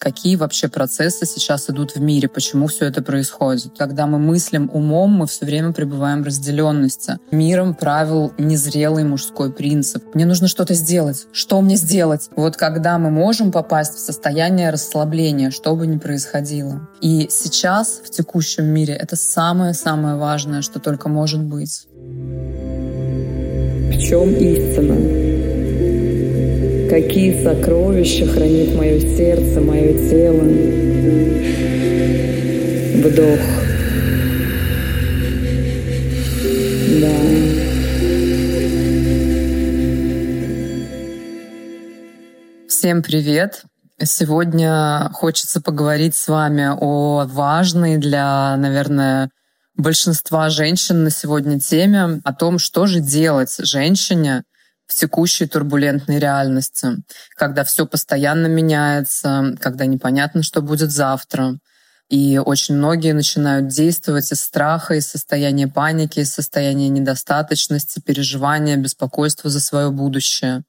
какие вообще процессы сейчас идут в мире, почему все это происходит. Когда мы мыслим умом, мы все время пребываем в разделенности. Миром правил незрелый мужской принцип. Мне нужно что-то сделать. Что мне сделать? Вот когда мы можем попасть в состояние расслабления, что бы ни происходило. И сейчас, в текущем мире, это самое-самое важное, что только может быть. В чем истина? Какие сокровища хранит мое сердце, мое тело. Вдох. Да. Всем привет! Сегодня хочется поговорить с вами о важной для, наверное, большинства женщин на сегодня теме, о том, что же делать женщине, в текущей турбулентной реальности, когда все постоянно меняется, когда непонятно, что будет завтра. И очень многие начинают действовать из страха, из состояния паники, из состояния недостаточности, переживания, беспокойства за свое будущее.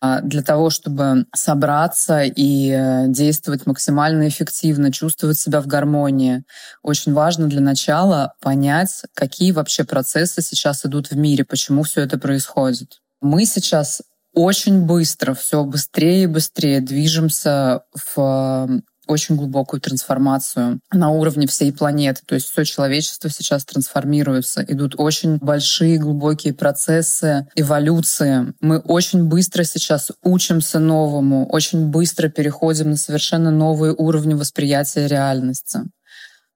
А для того, чтобы собраться и э, действовать максимально эффективно, чувствовать себя в гармонии, очень важно для начала понять, какие вообще процессы сейчас идут в мире, почему все это происходит. Мы сейчас очень быстро, все быстрее и быстрее движемся в очень глубокую трансформацию на уровне всей планеты. То есть все человечество сейчас трансформируется. Идут очень большие глубокие процессы эволюции. Мы очень быстро сейчас учимся новому, очень быстро переходим на совершенно новые уровни восприятия реальности.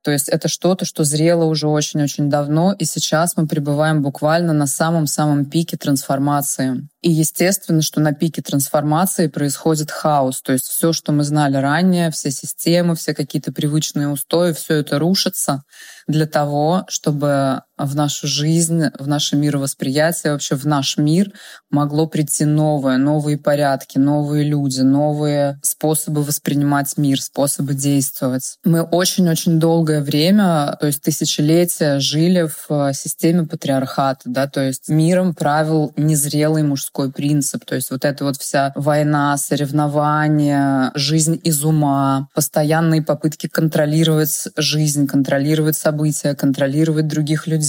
То есть это что-то, что зрело уже очень-очень давно, и сейчас мы пребываем буквально на самом-самом пике трансформации. И естественно, что на пике трансформации происходит хаос. То есть все, что мы знали ранее, все системы, все какие-то привычные устои, все это рушится для того, чтобы в нашу жизнь, в наше мировосприятие, вообще в наш мир могло прийти новое, новые порядки, новые люди, новые способы воспринимать мир, способы действовать. Мы очень-очень долгое время, то есть тысячелетия, жили в системе патриархата, да, то есть миром правил незрелый мужской принцип, то есть вот эта вот вся война, соревнования, жизнь из ума, постоянные попытки контролировать жизнь, контролировать события, контролировать других людей.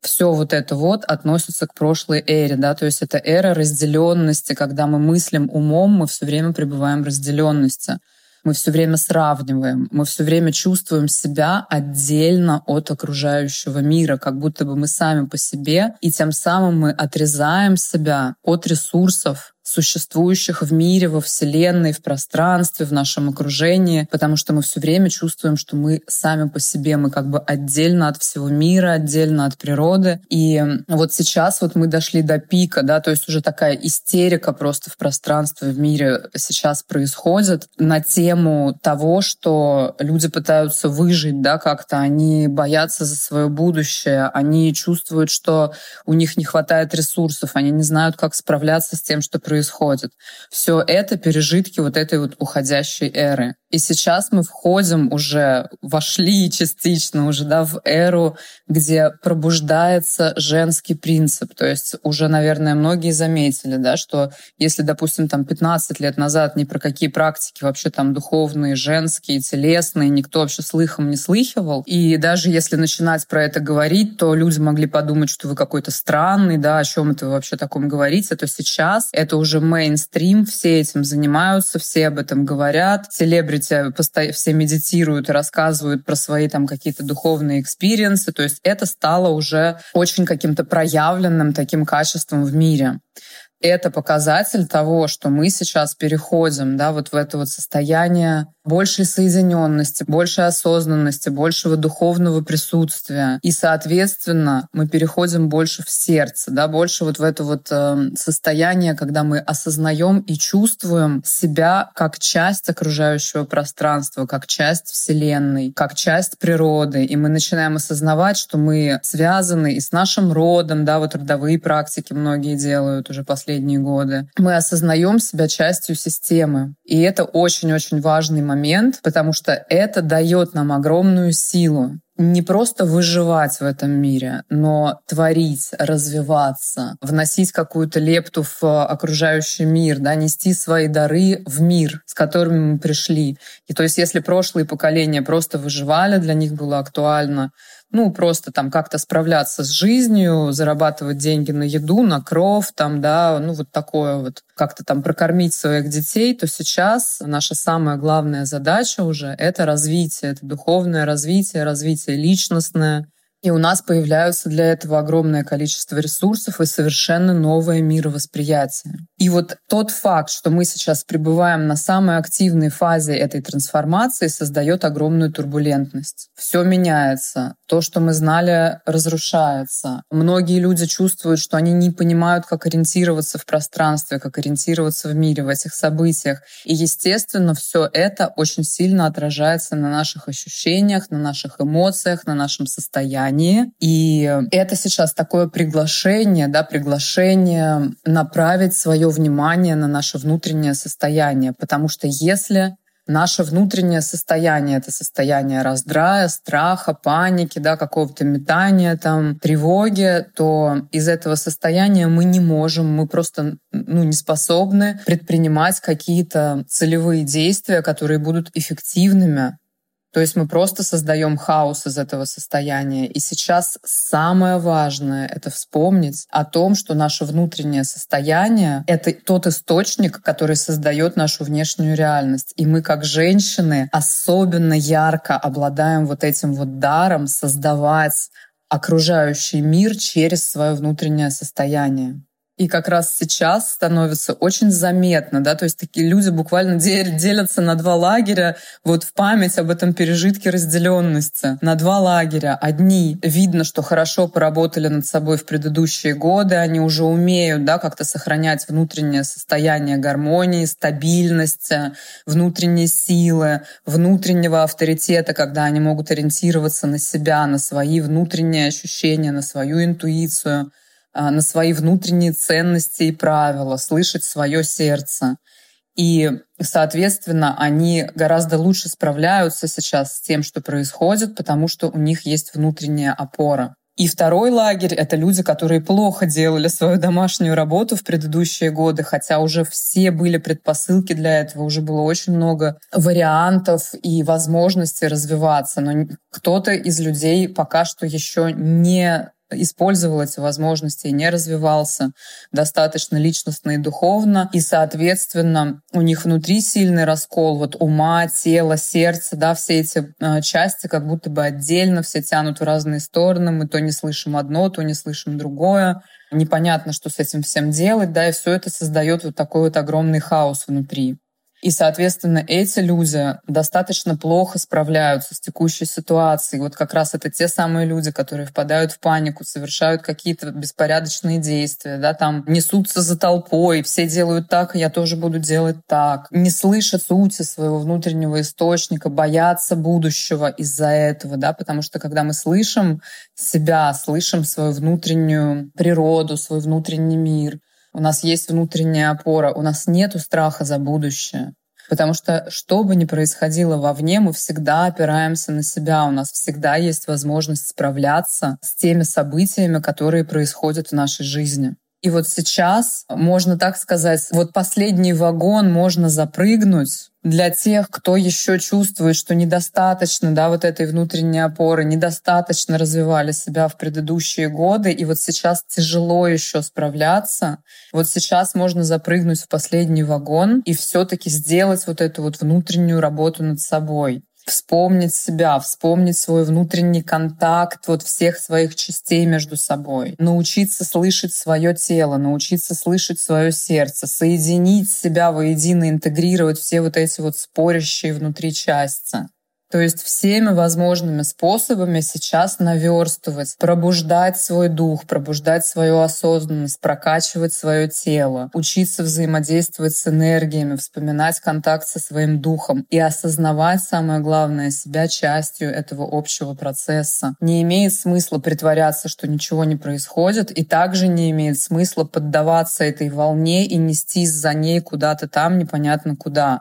Все вот это вот относится к прошлой эре, да, то есть это эра разделенности, когда мы мыслим умом, мы все время пребываем в разделенности. Мы все время сравниваем, мы все время чувствуем себя отдельно от окружающего мира, как будто бы мы сами по себе, и тем самым мы отрезаем себя от ресурсов, существующих в мире, во Вселенной, в пространстве, в нашем окружении, потому что мы все время чувствуем, что мы сами по себе, мы как бы отдельно от всего мира, отдельно от природы. И вот сейчас вот мы дошли до пика, да, то есть уже такая истерика просто в пространстве, в мире сейчас происходит на тему того, что люди пытаются выжить, да, как-то они боятся за свое будущее, они чувствуют, что у них не хватает ресурсов, они не знают, как справляться с тем, что происходит происходит. Все это пережитки вот этой вот уходящей эры. И сейчас мы входим уже, вошли частично уже да, в эру, где пробуждается женский принцип. То есть уже, наверное, многие заметили, да, что если, допустим, там 15 лет назад ни про какие практики вообще там духовные, женские, телесные никто вообще слыхом не слыхивал, и даже если начинать про это говорить, то люди могли подумать, что вы какой-то странный, да, о чем это вы вообще таком говорите, то сейчас это уже мейнстрим, все этим занимаются, все об этом говорят, селебрити все, медитируют рассказывают про свои там какие-то духовные experience ы. То есть это стало уже очень каким-то проявленным таким качеством в мире это показатель того, что мы сейчас переходим да, вот в это вот состояние большей соединенности, большей осознанности, большего духовного присутствия. И, соответственно, мы переходим больше в сердце, да, больше вот в это вот э, состояние, когда мы осознаем и чувствуем себя как часть окружающего пространства, как часть Вселенной, как часть природы. И мы начинаем осознавать, что мы связаны и с нашим родом, да, вот родовые практики многие делают уже последние годы. Мы осознаем себя частью системы. И это очень-очень важный момент, потому что это дает нам огромную силу. не просто выживать в этом мире, но творить, развиваться, вносить какую-то лепту в окружающий мир, да, нести свои дары в мир, с которыми мы пришли. И то есть если прошлые поколения просто выживали, для них было актуально ну, просто там как-то справляться с жизнью, зарабатывать деньги на еду, на кров, там, да, ну, вот такое вот, как-то там прокормить своих детей, то сейчас наша самая главная задача уже — это развитие, это духовное развитие, развитие личностное, и у нас появляются для этого огромное количество ресурсов и совершенно новое мировосприятие. И вот тот факт, что мы сейчас пребываем на самой активной фазе этой трансформации, создает огромную турбулентность. Все меняется. То, что мы знали, разрушается. Многие люди чувствуют, что они не понимают, как ориентироваться в пространстве, как ориентироваться в мире, в этих событиях. И, естественно, все это очень сильно отражается на наших ощущениях, на наших эмоциях, на нашем состоянии компании. И это сейчас такое приглашение, да, приглашение направить свое внимание на наше внутреннее состояние. Потому что если наше внутреннее состояние, это состояние раздрая, страха, паники, да, какого-то метания, там, тревоги, то из этого состояния мы не можем, мы просто ну, не способны предпринимать какие-то целевые действия, которые будут эффективными то есть мы просто создаем хаос из этого состояния. И сейчас самое важное — это вспомнить о том, что наше внутреннее состояние — это тот источник, который создает нашу внешнюю реальность. И мы, как женщины, особенно ярко обладаем вот этим вот даром создавать окружающий мир через свое внутреннее состояние. И как раз сейчас становится очень заметно, да, то есть такие люди буквально делятся на два лагеря, вот в память об этом пережитке разделенности. На два лагеря. Одни видно, что хорошо поработали над собой в предыдущие годы, они уже умеют, да, как-то сохранять внутреннее состояние гармонии, стабильности, внутренней силы, внутреннего авторитета, когда они могут ориентироваться на себя, на свои внутренние ощущения, на свою интуицию — на свои внутренние ценности и правила, слышать свое сердце. И, соответственно, они гораздо лучше справляются сейчас с тем, что происходит, потому что у них есть внутренняя опора. И второй лагерь — это люди, которые плохо делали свою домашнюю работу в предыдущие годы, хотя уже все были предпосылки для этого, уже было очень много вариантов и возможностей развиваться. Но кто-то из людей пока что еще не использовал эти возможности и не развивался достаточно личностно и духовно. И, соответственно, у них внутри сильный раскол вот ума, тела, сердца, да, все эти э, части как будто бы отдельно, все тянут в разные стороны. Мы то не слышим одно, то не слышим другое. Непонятно, что с этим всем делать, да, и все это создает вот такой вот огромный хаос внутри. И, соответственно, эти люди достаточно плохо справляются с текущей ситуацией. Вот как раз это те самые люди, которые впадают в панику, совершают какие-то беспорядочные действия, да, там несутся за толпой, все делают так, я тоже буду делать так. Не слышат сути своего внутреннего источника, боятся будущего из-за этого, да, потому что когда мы слышим себя, слышим свою внутреннюю природу, свой внутренний мир, у нас есть внутренняя опора, у нас нет страха за будущее. Потому что что бы ни происходило вовне, мы всегда опираемся на себя. У нас всегда есть возможность справляться с теми событиями, которые происходят в нашей жизни. И вот сейчас, можно так сказать, вот последний вагон можно запрыгнуть для тех, кто еще чувствует, что недостаточно да, вот этой внутренней опоры, недостаточно развивали себя в предыдущие годы, и вот сейчас тяжело еще справляться. Вот сейчас можно запрыгнуть в последний вагон и все-таки сделать вот эту вот внутреннюю работу над собой вспомнить себя, вспомнить свой внутренний контакт вот всех своих частей между собой, научиться слышать свое тело, научиться слышать свое сердце, соединить себя воедино, интегрировать все вот эти вот спорящие внутри части. То есть всеми возможными способами сейчас наверстывать, пробуждать свой дух, пробуждать свою осознанность, прокачивать свое тело, учиться взаимодействовать с энергиями, вспоминать контакт со своим духом и осознавать, самое главное, себя частью этого общего процесса. Не имеет смысла притворяться, что ничего не происходит, и также не имеет смысла поддаваться этой волне и нестись за ней куда-то там непонятно куда.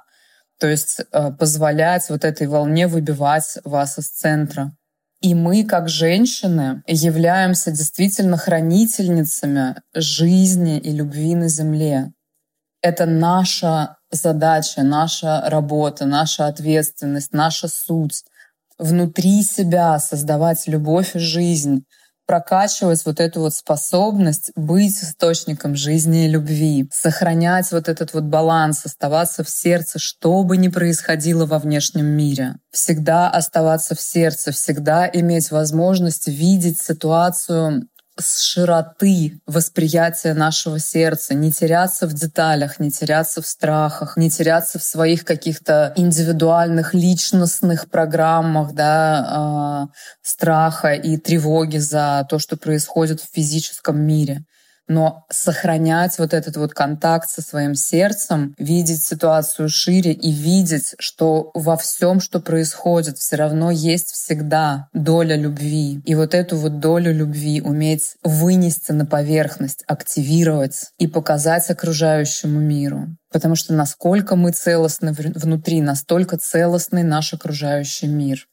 То есть э, позволять вот этой волне выбивать вас из центра. И мы, как женщины, являемся действительно хранительницами жизни и любви на Земле. Это наша задача, наша работа, наша ответственность, наша суть. Внутри себя создавать любовь и жизнь, прокачивать вот эту вот способность быть источником жизни и любви, сохранять вот этот вот баланс, оставаться в сердце, что бы ни происходило во внешнем мире. Всегда оставаться в сердце, всегда иметь возможность видеть ситуацию с широты восприятия нашего сердца, не теряться в деталях, не теряться в страхах, не теряться в своих каких-то индивидуальных личностных программах да, э, страха и тревоги за то, что происходит в физическом мире но сохранять вот этот вот контакт со своим сердцем, видеть ситуацию шире и видеть, что во всем, что происходит, все равно есть всегда доля любви. И вот эту вот долю любви уметь вынести на поверхность, активировать и показать окружающему миру. Потому что насколько мы целостны внутри, настолько целостный наш окружающий мир.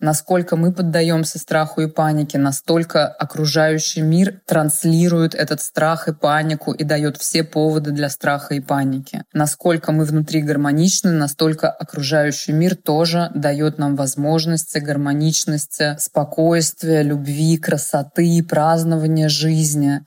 Насколько мы поддаемся страху и панике, настолько окружающий мир транслирует этот страх и панику и дает все поводы для страха и паники. Насколько мы внутри гармоничны, настолько окружающий мир тоже дает нам возможности гармоничности, спокойствия, любви, красоты, празднования жизни.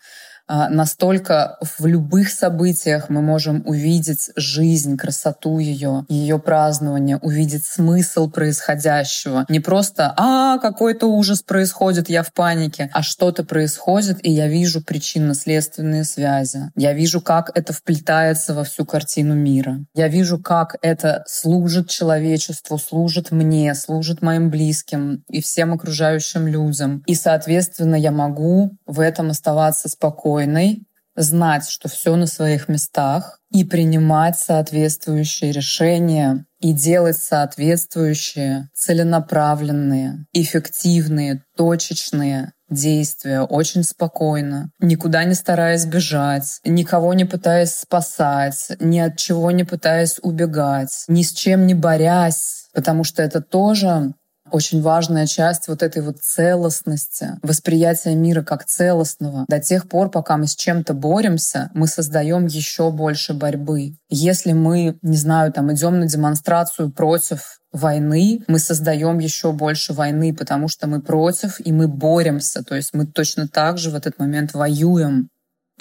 А, настолько в любых событиях мы можем увидеть жизнь, красоту ее, ее празднование, увидеть смысл происходящего. Не просто «А, какой-то ужас происходит, я в панике», а что-то происходит, и я вижу причинно-следственные связи. Я вижу, как это вплетается во всю картину мира. Я вижу, как это служит человечеству, служит мне, служит моим близким и всем окружающим людям. И, соответственно, я могу в этом оставаться спокойно спокойной, знать, что все на своих местах и принимать соответствующие решения и делать соответствующие целенаправленные, эффективные, точечные действия очень спокойно, никуда не стараясь бежать, никого не пытаясь спасать, ни от чего не пытаясь убегать, ни с чем не борясь, потому что это тоже очень важная часть вот этой вот целостности, восприятия мира как целостного. До тех пор, пока мы с чем-то боремся, мы создаем еще больше борьбы. Если мы, не знаю, там идем на демонстрацию против войны, мы создаем еще больше войны, потому что мы против и мы боремся. То есть мы точно так же в этот момент воюем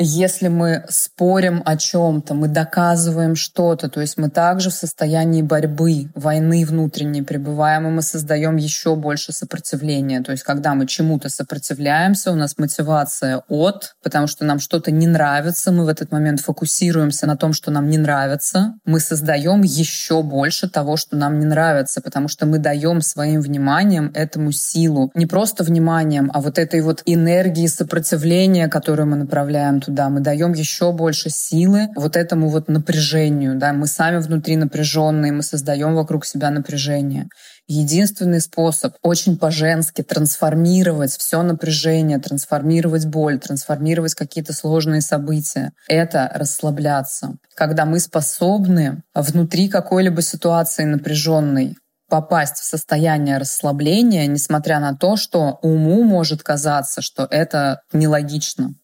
если мы спорим о чем-то, мы доказываем что-то, то есть мы также в состоянии борьбы, войны внутренней пребываем, и мы создаем еще больше сопротивления. То есть когда мы чему-то сопротивляемся, у нас мотивация от, потому что нам что-то не нравится, мы в этот момент фокусируемся на том, что нам не нравится, мы создаем еще больше того, что нам не нравится, потому что мы даем своим вниманием этому силу. Не просто вниманием, а вот этой вот энергии сопротивления, которую мы направляем туда, мы даем еще больше силы вот этому вот напряжению, да, мы сами внутри напряженные, мы создаем вокруг себя напряжение. Единственный способ очень по-женски трансформировать все напряжение, трансформировать боль, трансформировать какие-то сложные события — это расслабляться. Когда мы способны внутри какой-либо ситуации напряженной попасть в состояние расслабления, несмотря на то, что уму может казаться, что это нелогично.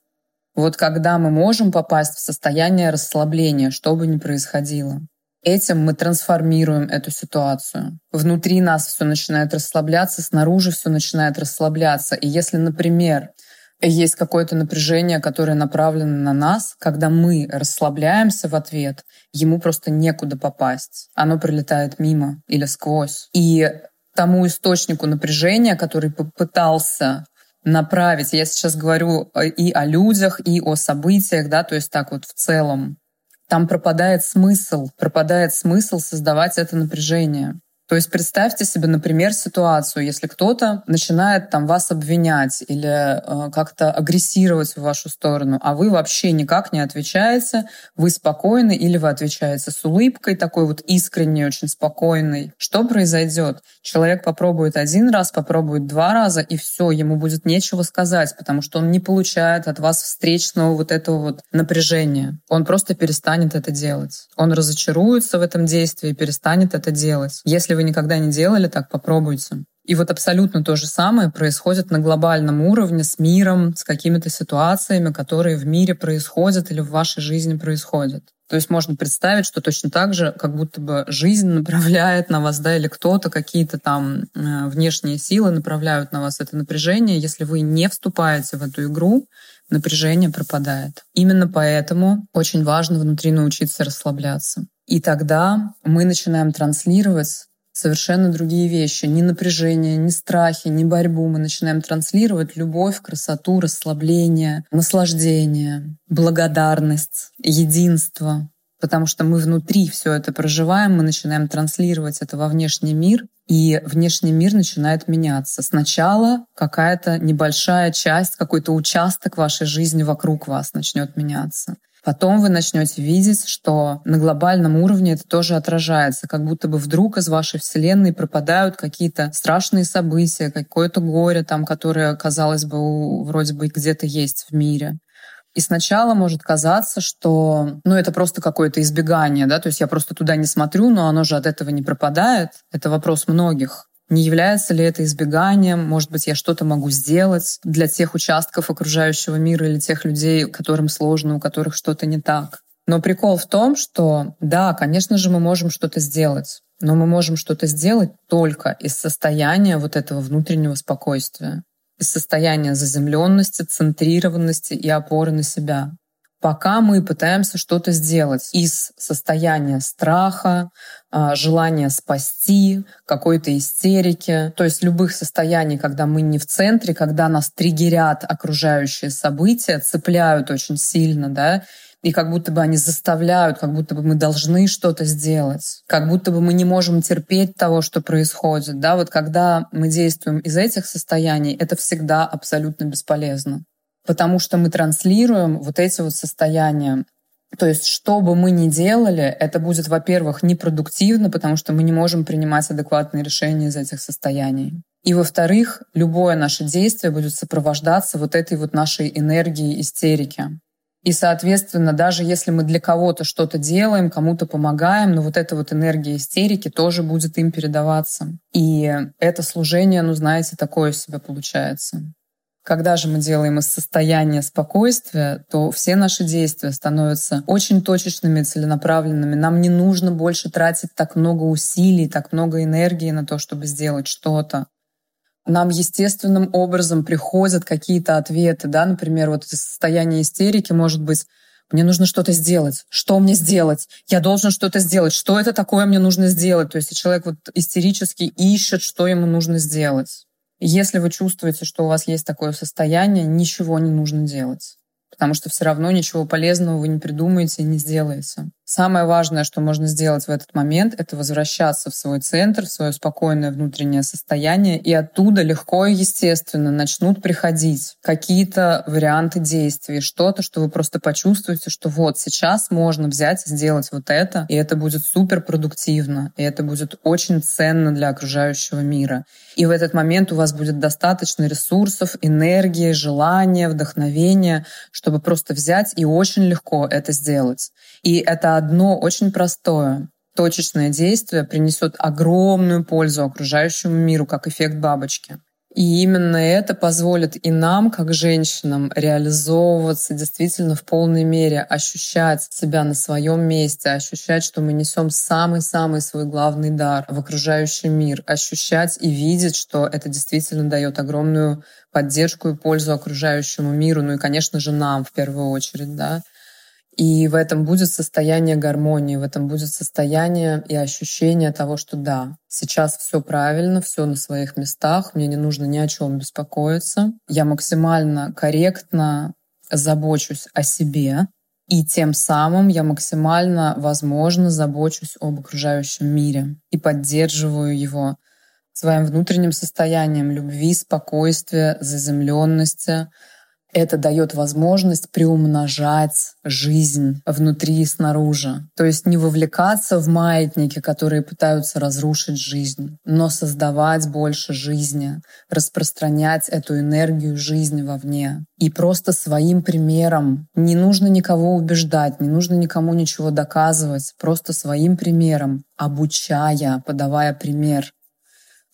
Вот когда мы можем попасть в состояние расслабления, что бы ни происходило. Этим мы трансформируем эту ситуацию. Внутри нас все начинает расслабляться, снаружи все начинает расслабляться. И если, например, есть какое-то напряжение, которое направлено на нас, когда мы расслабляемся в ответ, ему просто некуда попасть. Оно прилетает мимо или сквозь. И тому источнику напряжения, который попытался направить. Я сейчас говорю э, и о людях, и о событиях, да, то есть так вот в целом. Там пропадает смысл, пропадает смысл создавать это напряжение. То есть представьте себе, например, ситуацию, если кто-то начинает там вас обвинять или э, как-то агрессировать в вашу сторону, а вы вообще никак не отвечаете, вы спокойны или вы отвечаете с улыбкой, такой вот искренней, очень спокойной. Что произойдет? Человек попробует один раз, попробует два раза, и все, ему будет нечего сказать, потому что он не получает от вас встречного вот этого вот напряжения. Он просто перестанет это делать. Он разочаруется в этом действии и перестанет это делать. Если вы никогда не делали так, попробуйте. И вот абсолютно то же самое происходит на глобальном уровне с миром, с какими-то ситуациями, которые в мире происходят или в вашей жизни происходят. То есть можно представить, что точно так же, как будто бы жизнь направляет на вас, да, или кто-то, какие-то там э, внешние силы направляют на вас это напряжение. Если вы не вступаете в эту игру, напряжение пропадает. Именно поэтому очень важно внутри научиться расслабляться. И тогда мы начинаем транслировать совершенно другие вещи. Ни напряжение, ни страхи, ни борьбу. Мы начинаем транслировать любовь, красоту, расслабление, наслаждение, благодарность, единство. Потому что мы внутри все это проживаем, мы начинаем транслировать это во внешний мир, и внешний мир начинает меняться. Сначала какая-то небольшая часть, какой-то участок вашей жизни вокруг вас начнет меняться. Потом вы начнете видеть, что на глобальном уровне это тоже отражается, как будто бы вдруг из вашей вселенной пропадают какие-то страшные события, какое-то горе там, которое, казалось бы, вроде бы где-то есть в мире. И сначала может казаться, что ну, это просто какое-то избегание, да, то есть я просто туда не смотрю, но оно же от этого не пропадает. Это вопрос многих. Не является ли это избеганием? Может быть, я что-то могу сделать для тех участков окружающего мира или тех людей, которым сложно, у которых что-то не так. Но прикол в том, что да, конечно же, мы можем что-то сделать, но мы можем что-то сделать только из состояния вот этого внутреннего спокойствия, из состояния заземленности, центрированности и опоры на себя пока мы пытаемся что-то сделать из состояния страха, а, желания спасти, какой-то истерики, то есть любых состояний, когда мы не в центре, когда нас триггерят окружающие события, цепляют очень сильно, да, и как будто бы они заставляют, как будто бы мы должны что-то сделать, как будто бы мы не можем терпеть того, что происходит. Да? Вот когда мы действуем из этих состояний, это всегда абсолютно бесполезно потому что мы транслируем вот эти вот состояния. То есть, что бы мы ни делали, это будет, во-первых, непродуктивно, потому что мы не можем принимать адекватные решения из этих состояний. И, во-вторых, любое наше действие будет сопровождаться вот этой вот нашей энергией истерики. И, соответственно, даже если мы для кого-то что-то делаем, кому-то помогаем, но вот эта вот энергия истерики тоже будет им передаваться. И это служение, ну, знаете, такое себе получается. Когда же мы делаем из состояния спокойствия, то все наши действия становятся очень точечными, целенаправленными. Нам не нужно больше тратить так много усилий, так много энергии на то, чтобы сделать что-то. Нам естественным образом приходят какие-то ответы, да, например, вот состояние истерики может быть мне нужно что-то сделать. Что мне сделать? Я должен что-то сделать. Что это такое мне нужно сделать? То есть человек вот истерически ищет, что ему нужно сделать. Если вы чувствуете, что у вас есть такое состояние, ничего не нужно делать потому что все равно ничего полезного вы не придумаете и не сделаете. Самое важное, что можно сделать в этот момент, это возвращаться в свой центр, в свое спокойное внутреннее состояние, и оттуда легко и естественно начнут приходить какие-то варианты действий, что-то, что вы просто почувствуете, что вот сейчас можно взять и сделать вот это, и это будет супер продуктивно, и это будет очень ценно для окружающего мира. И в этот момент у вас будет достаточно ресурсов, энергии, желания, вдохновения, чтобы просто взять и очень легко это сделать. И это одно очень простое, точечное действие принесет огромную пользу окружающему миру, как эффект бабочки. И именно это позволит и нам, как женщинам, реализовываться действительно в полной мере, ощущать себя на своем месте, ощущать, что мы несем самый-самый свой главный дар в окружающий мир, ощущать и видеть, что это действительно дает огромную поддержку и пользу окружающему миру, ну и, конечно же, нам в первую очередь, да. И в этом будет состояние гармонии, в этом будет состояние и ощущение того, что да, сейчас все правильно, все на своих местах, мне не нужно ни о чем беспокоиться. Я максимально корректно забочусь о себе, и тем самым я максимально, возможно, забочусь об окружающем мире и поддерживаю его своим внутренним состоянием любви, спокойствия, заземленности, это дает возможность приумножать жизнь внутри и снаружи. То есть не вовлекаться в маятники, которые пытаются разрушить жизнь, но создавать больше жизни, распространять эту энергию жизни вовне. И просто своим примером, не нужно никого убеждать, не нужно никому ничего доказывать, просто своим примером, обучая, подавая пример,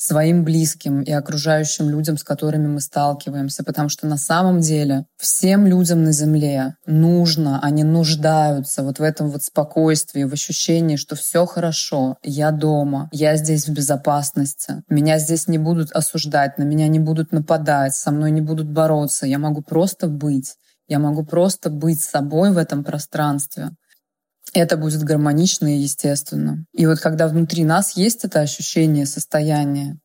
своим близким и окружающим людям, с которыми мы сталкиваемся, потому что на самом деле всем людям на Земле нужно, они нуждаются вот в этом вот спокойствии, в ощущении, что все хорошо, я дома, я здесь в безопасности, меня здесь не будут осуждать, на меня не будут нападать, со мной не будут бороться, я могу просто быть. Я могу просто быть собой в этом пространстве это будет гармонично и естественно. И вот когда внутри нас есть это ощущение состояния,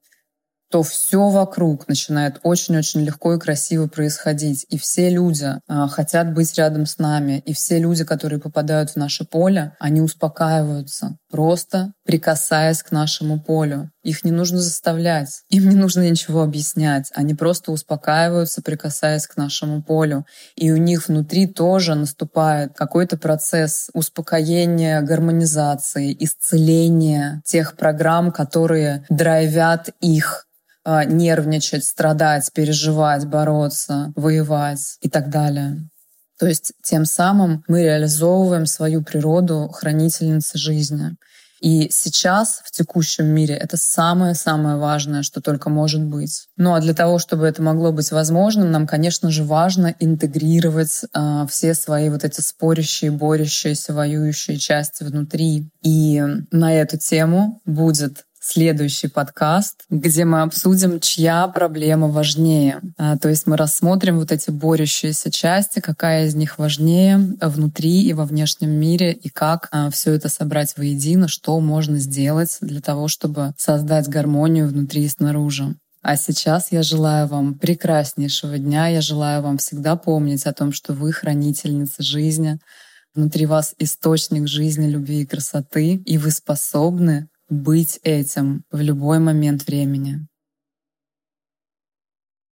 то все вокруг начинает очень-очень легко и красиво происходить. И все люди а, хотят быть рядом с нами. И все люди, которые попадают в наше поле, они успокаиваются, просто прикасаясь к нашему полю. Их не нужно заставлять, им не нужно ничего объяснять. Они просто успокаиваются, прикасаясь к нашему полю. И у них внутри тоже наступает какой-то процесс успокоения, гармонизации, исцеления тех программ, которые драйвят их а, нервничать, страдать, переживать, бороться, воевать и так далее. То есть тем самым мы реализовываем свою природу хранительницы жизни. И сейчас, в текущем мире, это самое-самое важное, что только может быть. Ну а для того, чтобы это могло быть возможным, нам, конечно же, важно интегрировать э, все свои вот эти спорящие, борющиеся, воюющие части внутри. И на эту тему будет следующий подкаст, где мы обсудим, чья проблема важнее. А, то есть мы рассмотрим вот эти борющиеся части, какая из них важнее внутри и во внешнем мире, и как а, все это собрать воедино, что можно сделать для того, чтобы создать гармонию внутри и снаружи. А сейчас я желаю вам прекраснейшего дня. Я желаю вам всегда помнить о том, что вы хранительница жизни. Внутри вас источник жизни, любви и красоты, и вы способны быть этим в любой момент времени.